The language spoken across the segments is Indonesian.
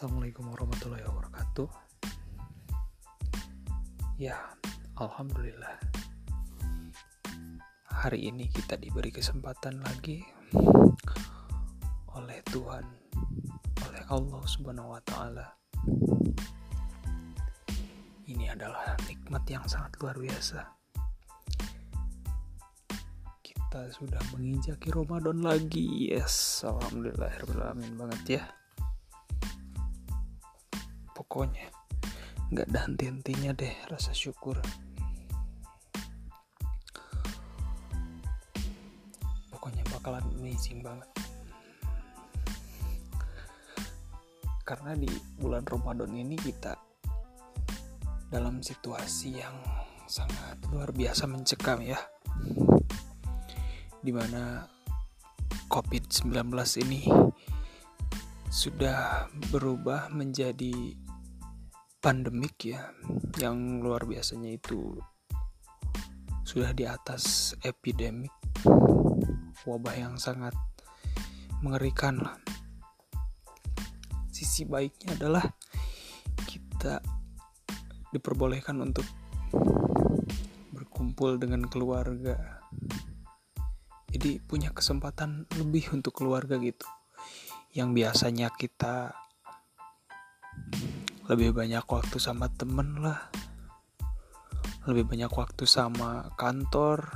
Assalamualaikum warahmatullahi wabarakatuh. Ya, alhamdulillah. Hari ini kita diberi kesempatan lagi oleh Tuhan, oleh Allah Subhanahu wa taala. Ini adalah nikmat yang sangat luar biasa. Kita sudah menginjaki Ramadan lagi. Yes, alhamdulillah banget ya pokoknya. Nggak ada henti-hentinya deh rasa syukur. Pokoknya bakalan amazing banget. Karena di bulan Ramadan ini kita dalam situasi yang sangat luar biasa mencekam ya. Di mana COVID-19 ini sudah berubah menjadi pandemik ya yang luar biasanya itu sudah di atas epidemik wabah yang sangat mengerikan lah. Sisi baiknya adalah kita diperbolehkan untuk berkumpul dengan keluarga. Jadi punya kesempatan lebih untuk keluarga gitu. Yang biasanya kita lebih banyak waktu sama temen lah. Lebih banyak waktu sama kantor.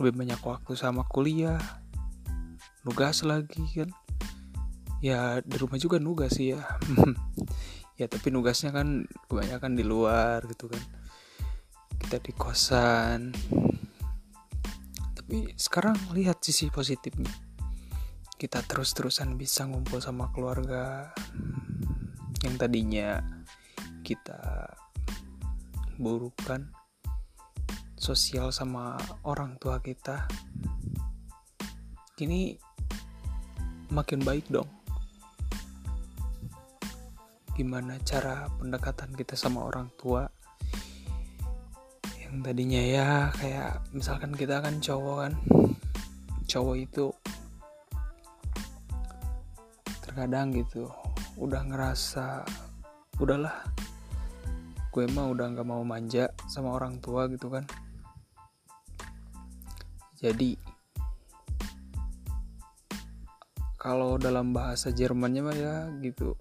Lebih banyak waktu sama kuliah. Nugas lagi kan? Ya di rumah juga nugas sih ya. Ya tapi nugasnya kan kebanyakan di luar gitu kan. Kita di kosan. Tapi sekarang lihat sisi positifnya. Kita terus-terusan bisa ngumpul sama keluarga yang tadinya kita burukan sosial sama orang tua kita kini makin baik dong. Gimana cara pendekatan kita sama orang tua? Yang tadinya ya kayak misalkan kita kan cowok kan cowok itu terkadang gitu udah ngerasa udahlah gue mah udah nggak mau manja sama orang tua gitu kan. Jadi kalau dalam bahasa Jermannya mah ya gitu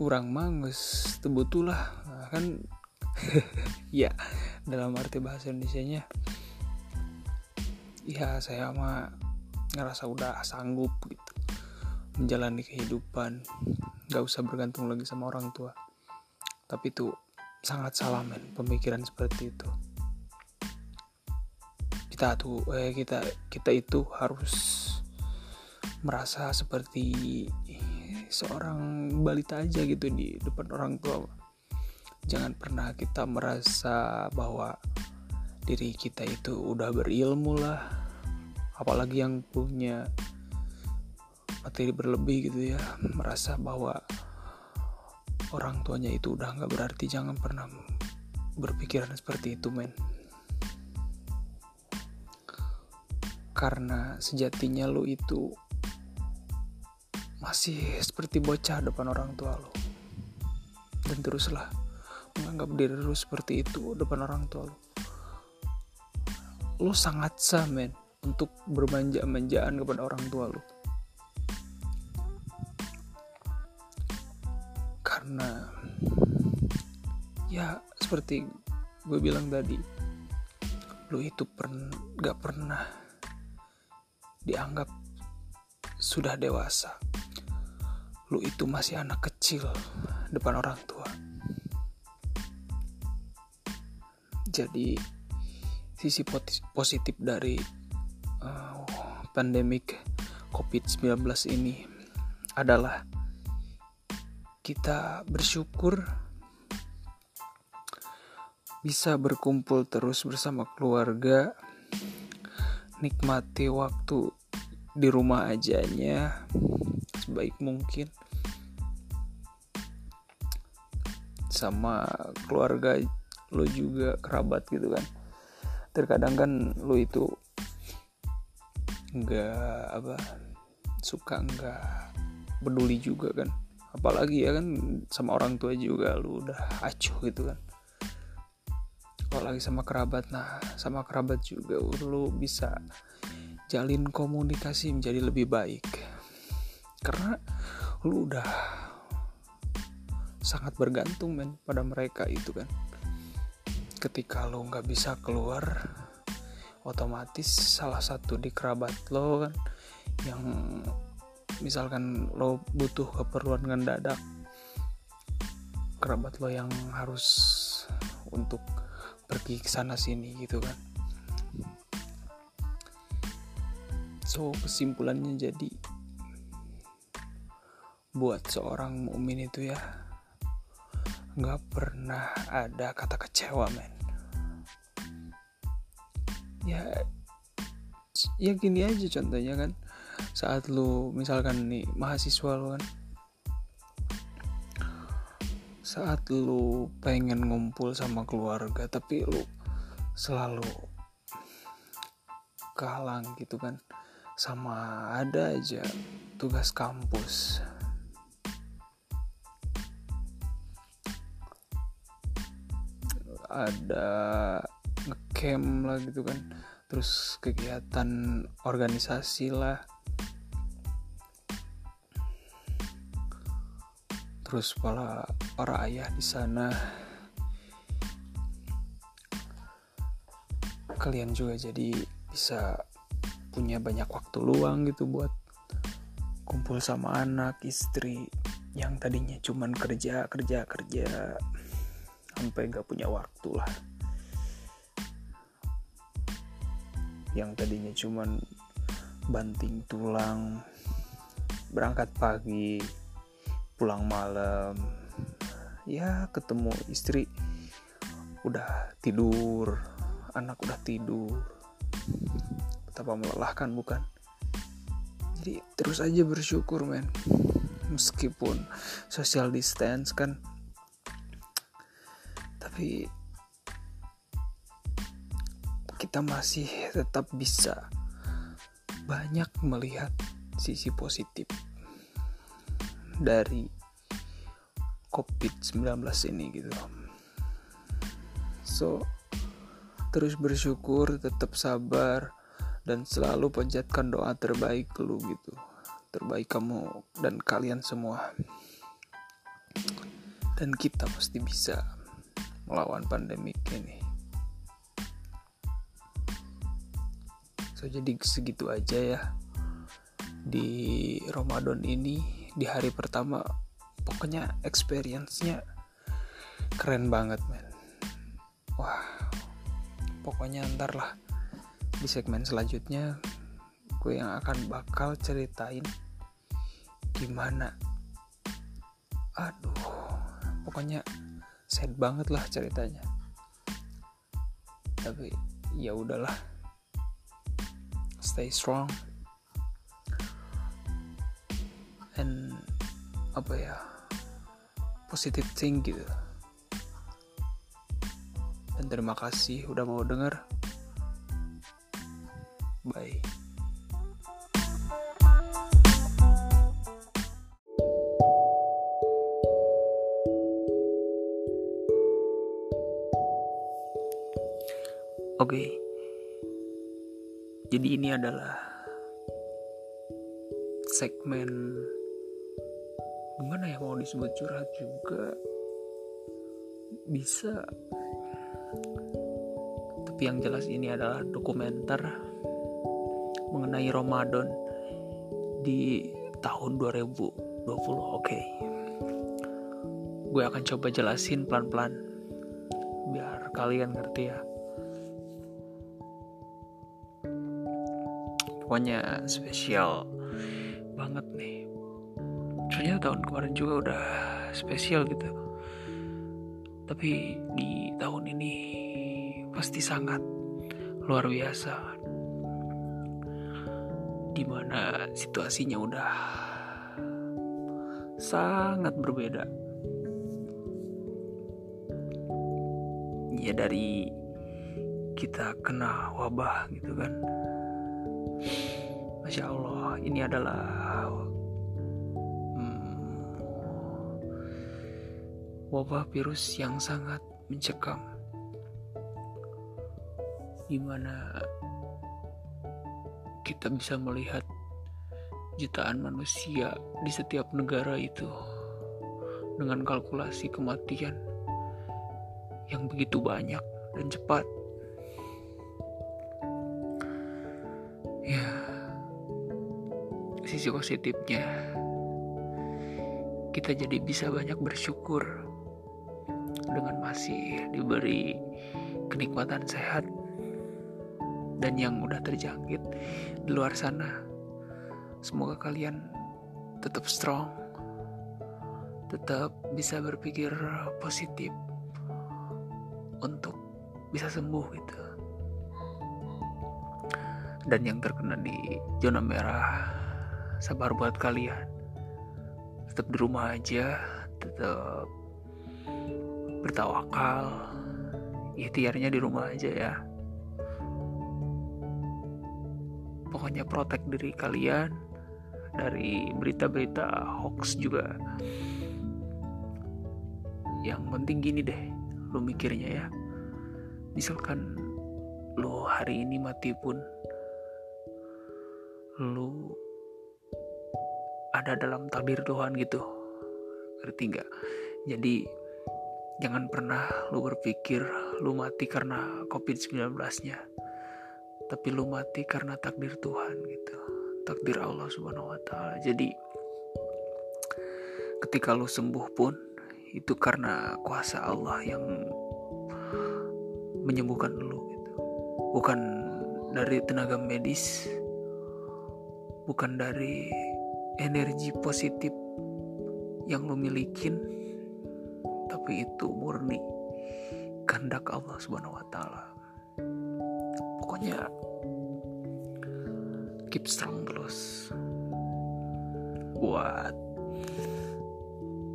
orang mangus tebutulah. Nah, kan ya dalam arti bahasa Indonesia nya ya saya mah ngerasa udah sanggup gitu menjalani kehidupan gak usah bergantung lagi sama orang tua. Tapi itu sangat salah men pemikiran seperti itu. Kita tuh eh kita kita itu harus merasa seperti seorang balita aja gitu di depan orang tua. Jangan pernah kita merasa bahwa diri kita itu udah berilmu lah. Apalagi yang punya materi berlebih gitu ya merasa bahwa orang tuanya itu udah nggak berarti jangan pernah berpikiran seperti itu men. Karena sejatinya lo itu masih seperti bocah depan orang tua lo dan teruslah menganggap diri lo seperti itu depan orang tua lo lo sangat sah men untuk bermanja-manjaan kepada orang tua lo karena ya seperti gue bilang tadi lu itu per gak pernah dianggap sudah dewasa. Lu itu masih anak kecil depan orang tua. Jadi sisi positif dari uh, pandemik COVID-19 ini adalah kita bersyukur bisa berkumpul terus bersama keluarga, nikmati waktu di rumah ajanya sebaik mungkin sama keluarga lo juga kerabat gitu kan. Terkadang kan lo itu nggak apa suka nggak peduli juga kan apalagi ya kan sama orang tua juga lu udah acuh gitu kan. Apalagi sama kerabat nah sama kerabat juga lu bisa jalin komunikasi menjadi lebih baik. Karena lu udah sangat bergantung men pada mereka itu kan. Ketika lo nggak bisa keluar otomatis salah satu di kerabat lo kan yang misalkan lo butuh keperluan mendadak kerabat lo yang harus untuk pergi ke sana sini gitu kan. So kesimpulannya jadi buat seorang mukmin itu ya nggak pernah ada kata kecewa men. Ya ya gini aja contohnya kan saat lu misalkan nih mahasiswa lu kan. Saat lu pengen ngumpul sama keluarga tapi lu selalu kehalang gitu kan. Sama ada aja tugas kampus. Ada ngecamp lah gitu kan. Terus kegiatan organisasi lah terus para para ayah di sana. Kalian juga jadi bisa punya banyak waktu luang gitu buat kumpul sama anak istri yang tadinya cuman kerja kerja kerja sampai nggak punya waktu lah. Yang tadinya cuman banting tulang berangkat pagi pulang malam ya ketemu istri udah tidur anak udah tidur. Betapa melelahkan bukan? Jadi terus aja bersyukur men. Meskipun social distance kan. Tapi kita masih tetap bisa banyak melihat sisi positif dari COVID-19 ini gitu. So, terus bersyukur, tetap sabar, dan selalu panjatkan doa terbaik lu gitu. Terbaik kamu dan kalian semua. Dan kita pasti bisa melawan pandemi ini. So, jadi segitu aja ya di Ramadan ini di hari pertama pokoknya experience-nya keren banget men. Wah pokoknya ntar lah di segmen selanjutnya gue yang akan bakal ceritain gimana. Aduh pokoknya sad banget lah ceritanya. Tapi ya udahlah stay strong and apa ya positive thing gitu. Dan terima kasih udah mau denger. Bye. Oke, okay. jadi ini adalah segmen gimana ya mau disebut curhat juga? Bisa. Tapi yang jelas ini adalah dokumenter mengenai Ramadan di tahun 2020 oke. Okay. gue akan coba jelasin pelan-pelan biar kalian ngerti ya. Pokoknya spesial tahun kemarin juga udah spesial gitu. Tapi di tahun ini pasti sangat luar biasa. Di mana situasinya udah sangat berbeda. Ya dari kita kena wabah gitu kan. Masya Allah ini adalah wabah virus yang sangat mencekam di mana kita bisa melihat jutaan manusia di setiap negara itu dengan kalkulasi kematian yang begitu banyak dan cepat. Ya, sisi positifnya kita jadi bisa banyak bersyukur masih diberi kenikmatan sehat dan yang udah terjangkit di luar sana. Semoga kalian tetap strong, tetap bisa berpikir positif untuk bisa sembuh gitu. Dan yang terkena di zona merah, sabar buat kalian. Tetap di rumah aja, tetap bertawakal. Ikhtiarnya di rumah aja ya. Pokoknya protek diri kalian dari berita-berita hoax juga. Yang penting gini deh, lu mikirnya ya misalkan lu hari ini mati pun lu ada dalam takdir Tuhan gitu ngerti nggak jadi jangan pernah lu berpikir lu mati karena covid-19 nya tapi lu mati karena takdir Tuhan gitu. Takdir Allah subhanahu wa ta'ala. Jadi ketika lu sembuh pun itu karena kuasa Allah yang menyembuhkan lu gitu. Bukan dari tenaga medis, bukan dari energi positif yang lu milikin, tapi itu murni kehendak Allah Subhanahu wa taala. Pokoknya keep strong terus buat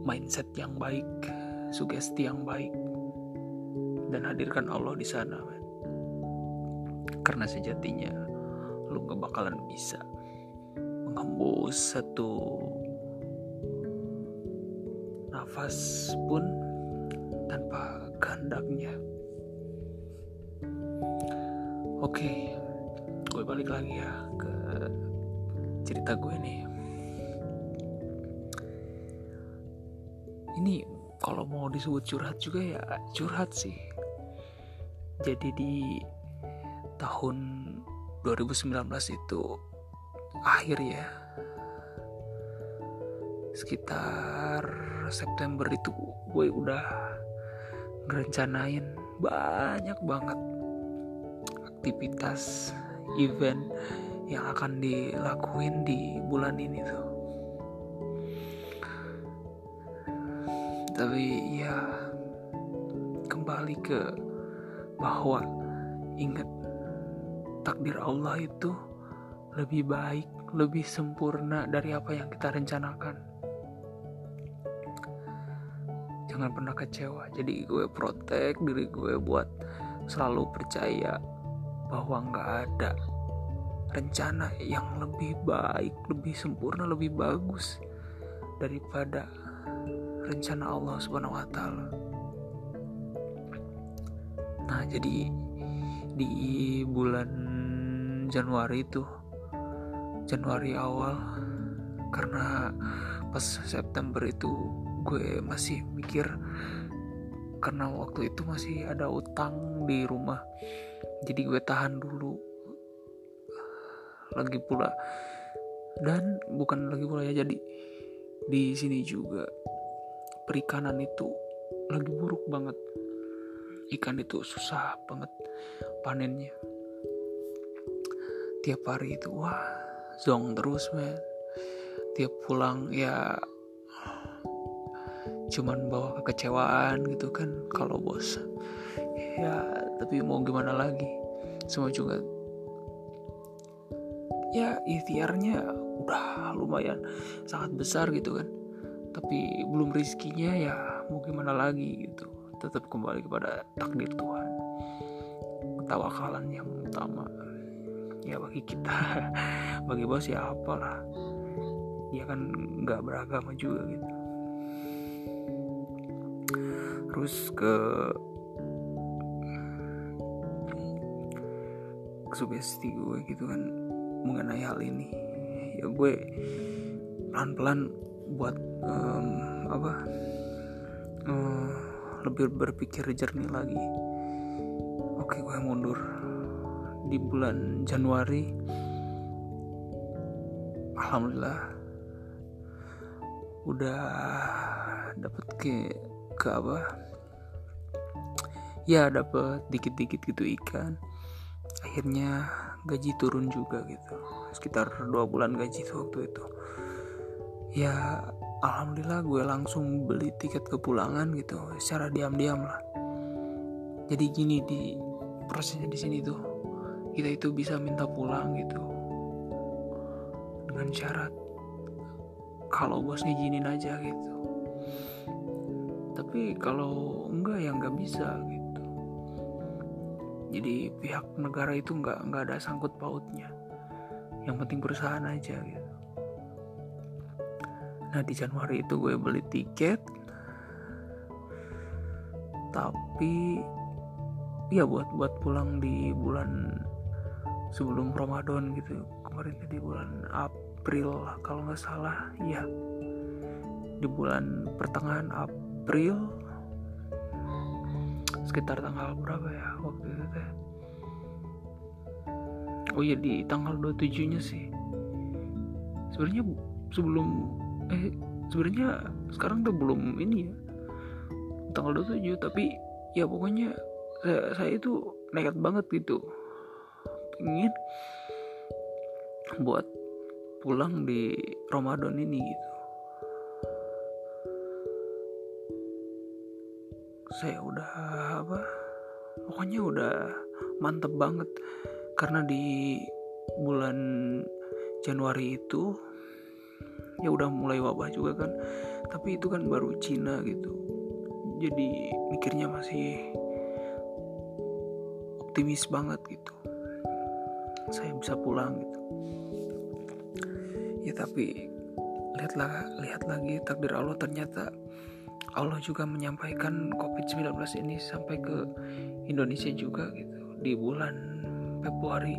mindset yang baik, sugesti yang baik, dan hadirkan Allah di sana. Karena sejatinya lu gak bakalan bisa menghembus satu nafas pun tanpa kehendaknya. Oke, gue balik lagi ya ke cerita gue nih. ini kalau mau disebut curhat juga ya curhat sih jadi di tahun 2019 itu akhir ya sekitar September itu gue udah ngerencanain banyak banget aktivitas event yang akan dilakuin di bulan ini tuh tapi ya kembali ke bahwa ingat takdir Allah itu lebih baik, lebih sempurna dari apa yang kita rencanakan. Jangan pernah kecewa. Jadi gue protek diri gue buat selalu percaya bahwa nggak ada rencana yang lebih baik, lebih sempurna, lebih bagus daripada rencana Allah Subhanahu wa taala. Nah, jadi di bulan Januari itu Januari awal karena pas September itu gue masih mikir karena waktu itu masih ada utang di rumah jadi gue tahan dulu. Lagi pula dan bukan lagi pula ya jadi di sini juga perikanan itu lagi buruk banget. Ikan itu susah banget panennya. Tiap hari itu wah zong terus men. Tiap pulang ya cuman bawa kekecewaan gitu kan kalau bos. Ya tapi mau gimana lagi? Semua juga ya ikhtiarnya udah lumayan sangat besar gitu kan. Tapi belum rizkinya ya mau gimana lagi gitu. Tetap kembali kepada takdir Tuhan. Ketawakalan yang utama. Ya bagi kita bagi bos ya apalah. Dia kan nggak beragama juga gitu terus ke sugesti gue gitu kan mengenai hal ini. Ya gue pelan-pelan buat um, apa um, lebih berpikir jernih lagi. Oke gue mundur. Di bulan Januari alhamdulillah udah dapet ke ke apa? Ya dapet dikit-dikit gitu ikan. Akhirnya gaji turun juga gitu. Sekitar dua bulan gaji tuh waktu itu. Ya alhamdulillah gue langsung beli tiket kepulangan gitu. Secara diam-diam lah. Jadi gini di prosesnya di sini tuh kita itu bisa minta pulang gitu. Dengan syarat kalau bos ngizinin aja gitu tapi kalau enggak ya nggak bisa gitu. Jadi pihak negara itu nggak nggak ada sangkut pautnya. Yang penting perusahaan aja gitu. Nah di Januari itu gue beli tiket. Tapi ya buat buat pulang di bulan sebelum Ramadan gitu. Kemarin di bulan April kalau nggak salah. Ya di bulan pertengahan April sekitar tanggal berapa ya waktu itu teh? Oh iya di tanggal 27 nya sih. Sebenarnya sebelum eh sebenarnya sekarang tuh belum ini ya tanggal 27 tapi ya pokoknya saya, saya itu nekat banget gitu. Ingin buat pulang di Ramadan ini gitu saya udah apa pokoknya udah mantep banget. Karena di bulan Januari itu ya udah mulai wabah juga kan. Tapi itu kan baru Cina gitu. Jadi mikirnya masih optimis banget gitu. Saya bisa pulang gitu. Ya tapi lihatlah lihat lagi takdir Allah. Ternyata Allah juga menyampaikan COVID-19 ini sampai ke Indonesia juga gitu. Di bulan Februari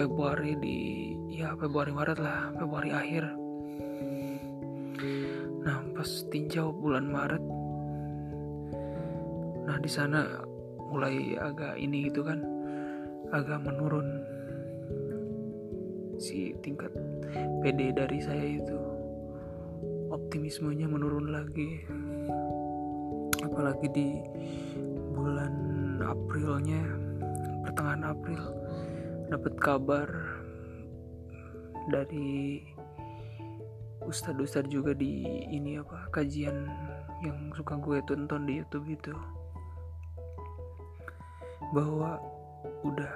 Februari di ya Februari Maret lah Februari akhir. Nah pas tinjau bulan Maret nah di sana mulai agak ini gitu kan agak menurun si tingkat PD dari saya itu optimismenya menurun lagi. Apalagi di bulan Aprilnya pertengahan April dapat kabar dari ustadz-ustadz juga di ini apa kajian yang suka gue tonton di YouTube itu. Bahwa udah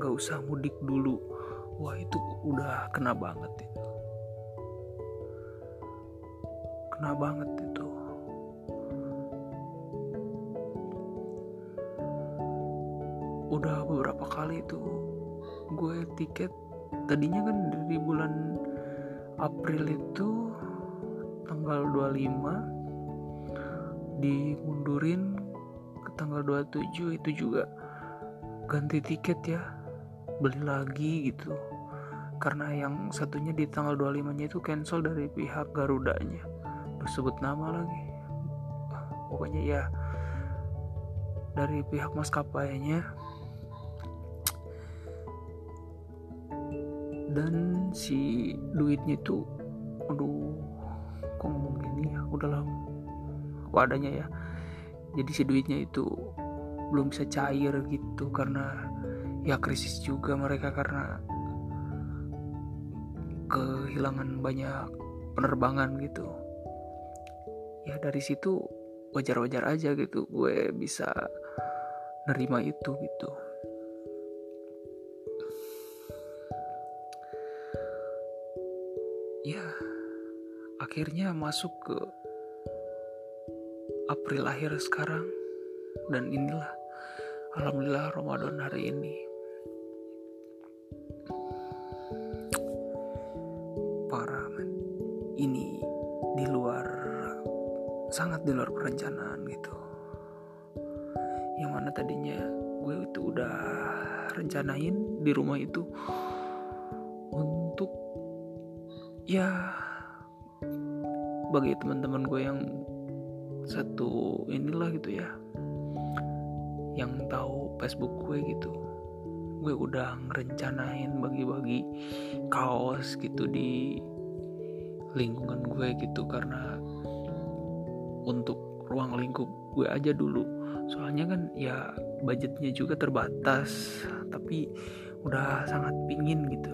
nggak usah mudik dulu. Wah itu udah kena banget itu kena banget itu. Udah beberapa kali itu gue tiket tadinya kan dari bulan April itu tanggal 25 dimundurin ke tanggal 27 itu juga ganti tiket ya beli lagi gitu. Karena yang satunya di tanggal 25 nya itu cancel dari pihak Garudanya sebut nama lagi. Pokoknya ya dari pihak maskapainya. Dan si duitnya itu aduh kok ngomong gini ya? Udahlah wadahnya ya. Jadi si duitnya itu belum bisa cair gitu karena ya krisis juga mereka karena kehilangan banyak penerbangan gitu ya dari situ wajar-wajar aja gitu gue bisa nerima itu gitu. Ya akhirnya masuk ke April akhir sekarang. Dan inilah Alhamdulillah Ramadan hari ini perencanaan gitu. Yang mana tadinya gue itu udah rencanain di rumah itu untuk ya bagi teman-teman gue yang satu inilah gitu ya yang tahu Facebook gue gitu gue udah ngerencanain bagi-bagi kaos gitu di lingkungan gue gitu karena untuk ruang lingkup gue aja dulu. Soalnya kan ya budgetnya juga terbatas tapi udah sangat pingin gitu.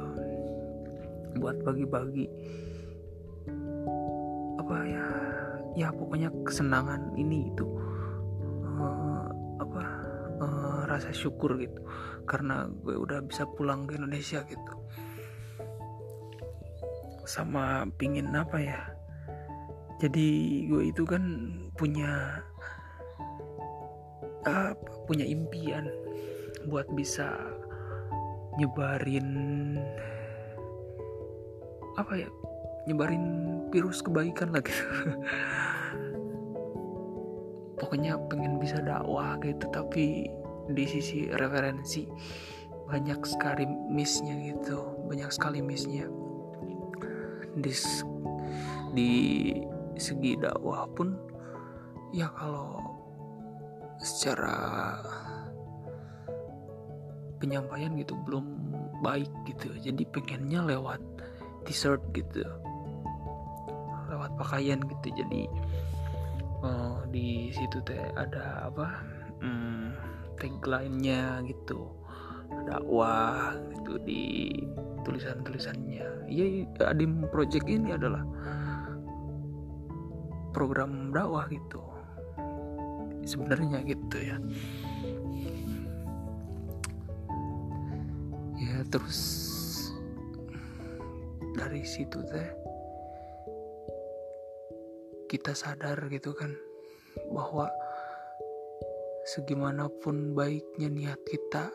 Buat bagi-bagi apa ya ya pokoknya kesenangan ini itu uh, apa uh, rasa syukur gitu. Karena gue udah bisa pulang ke Indonesia gitu. Sama pingin apa ya jadi gue itu kan punya apa punya impian buat bisa nyebarin apa ya nyebarin virus kebaikan lagi pokoknya pengen bisa dakwah gitu tapi di sisi referensi banyak sekali missnya gitu banyak sekali missnya. Di di segi dakwah pun ya kalau secara penyampaian gitu belum baik gitu. Jadi pengennya lewat t-shirt gitu. Lewat pakaian gitu. Jadi uh, di situ teh ada apa hmm, tagline-nya gitu. Dakwah gitu di tulisan-tulisannya. Ya adim project ini adalah program dakwah gitu. Sebenarnya gitu ya. Ya terus dari situ teh kita sadar gitu kan bahwa segimanapun baiknya niat kita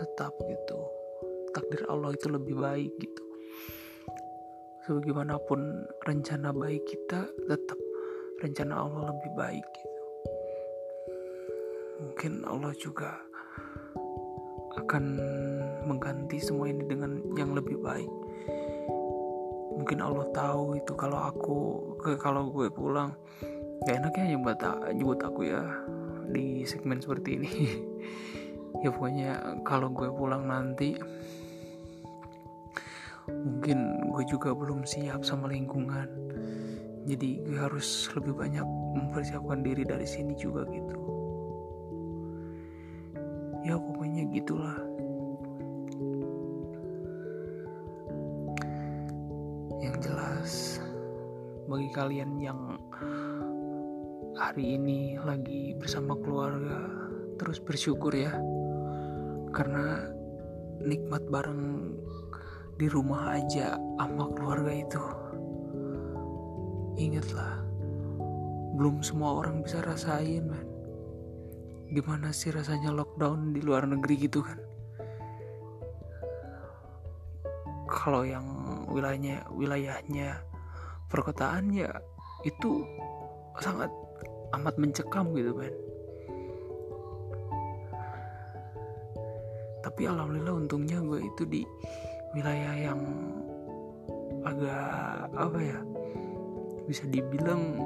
tetap gitu. Takdir Allah itu lebih baik gitu sebagaimanapun rencana baik kita tetap rencana Allah lebih baik gitu. Mungkin Allah juga akan mengganti semua ini dengan yang lebih baik. Mungkin Allah tahu itu kalau aku kalau gue pulang gak enak ya nyebut nyebut aku ya di segmen seperti ini. ya pokoknya kalau gue pulang nanti mungkin gue juga belum siap sama lingkungan. Jadi gue harus lebih banyak mempersiapkan diri dari sini juga gitu. Ya pokoknya gitulah. Yang jelas bagi kalian yang hari ini lagi bersama keluarga terus bersyukur ya. Karena nikmat bareng di rumah aja sama keluarga itu Ingatlah, belum semua orang bisa rasain, man. Gimana sih rasanya lockdown di luar negeri gitu kan? Kalau yang wilayahnya wilayahnya perkotaan itu sangat amat mencekam gitu kan. Tapi alhamdulillah untungnya gue itu di wilayah yang agak apa ya bisa dibilang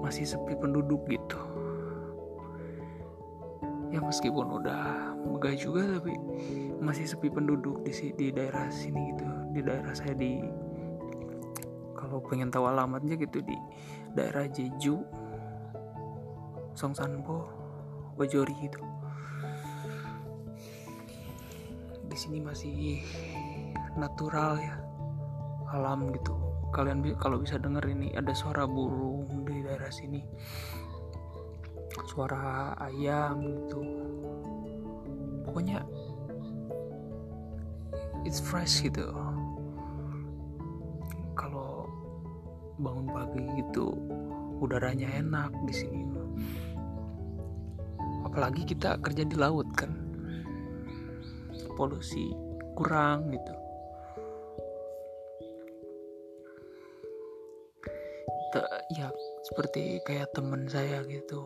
masih sepi penduduk gitu. Ya meskipun udah megah juga tapi masih sepi penduduk di di daerah sini gitu. Di daerah saya di kalau pengen tahu alamatnya gitu di daerah Jeju Songsanpo Bajori gitu. Di sini masih natural ya. Alam gitu. Kalian kalau bisa denger ini ada suara burung di daerah sini. Suara ayam gitu. Pokoknya it's fresh gitu. Kalau bangun pagi gitu udaranya enak di sini. Apalagi kita kerja di laut kan. Polusi kurang gitu seperti kayak temen saya gitu.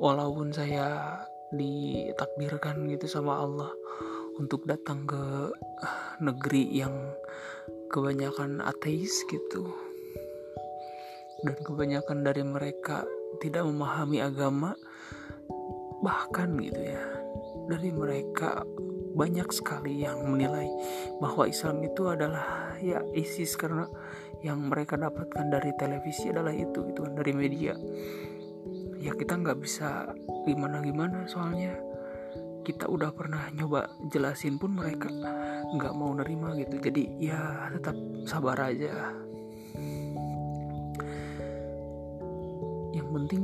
Walaupun saya ditakdirkan gitu sama Allah untuk datang ke negeri yang kebanyakan ateis gitu. Dan kebanyakan dari mereka tidak memahami agama bahkan gitu ya dari mereka banyak sekali yang menilai bahwa Islam itu adalah ya ISIS karena yang mereka dapatkan dari televisi adalah itu gitu kan dari media. Ya kita nggak bisa gimana gimana soalnya. Kita udah pernah nyoba jelasin pun mereka nggak mau nerima gitu. Jadi ya tetap sabar aja. Yang penting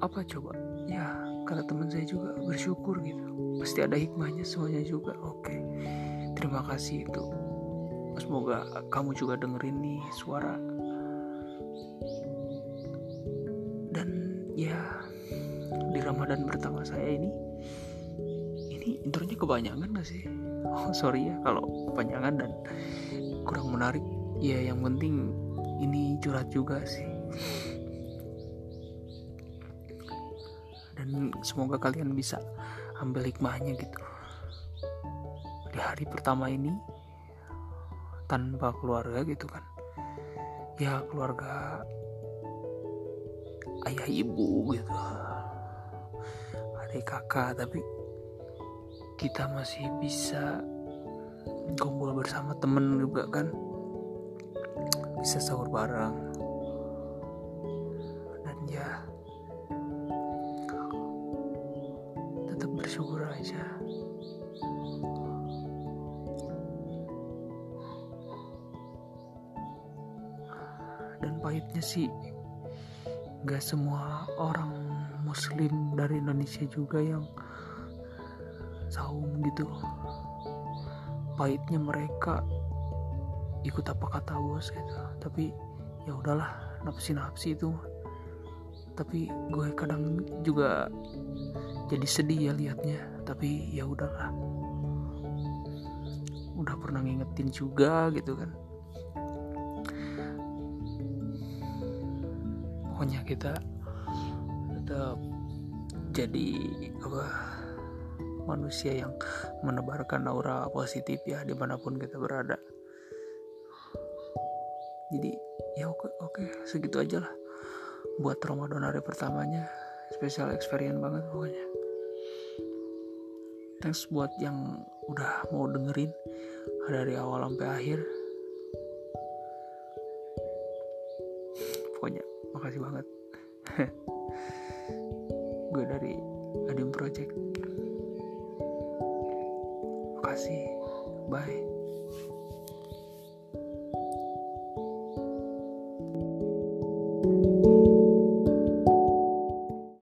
apa coba? Ya kata teman saya juga bersyukur gitu. Pasti ada hikmahnya semuanya juga oke. Terima kasih itu semoga kamu juga dengerin nih suara. Dan ya di Ramadan pertama saya ini ini intronya kebanyakan gak sih? Oh sorry ya kalau kepanjangan dan kurang menarik. Ya yang penting ini curhat juga sih. Dan semoga kalian bisa ambil hikmahnya gitu. Di hari pertama ini tanpa keluarga gitu kan. Ya keluarga ayah ibu gitu. Adik kakak tapi kita masih bisa kumpul bersama temen juga kan. Bisa sahur bareng semua orang muslim dari Indonesia juga yang saum gitu pahitnya mereka ikut apa kata bos gitu. Tapi ya udahlah nafsi nafsi itu. Tapi gue kadang juga jadi sedih ya liatnya. Tapi ya udahlah. Udah pernah ngingetin juga gitu kan pokoknya kita tetap jadi apa manusia yang menebarkan aura positif ya di mana pun kita berada. Jadi ya oke oke segitu aja lah buat Ramadan hari pertamanya. Special experience banget pokoknya. Thanks buat yang udah mau dengerin dari awal sampai akhir makasih banget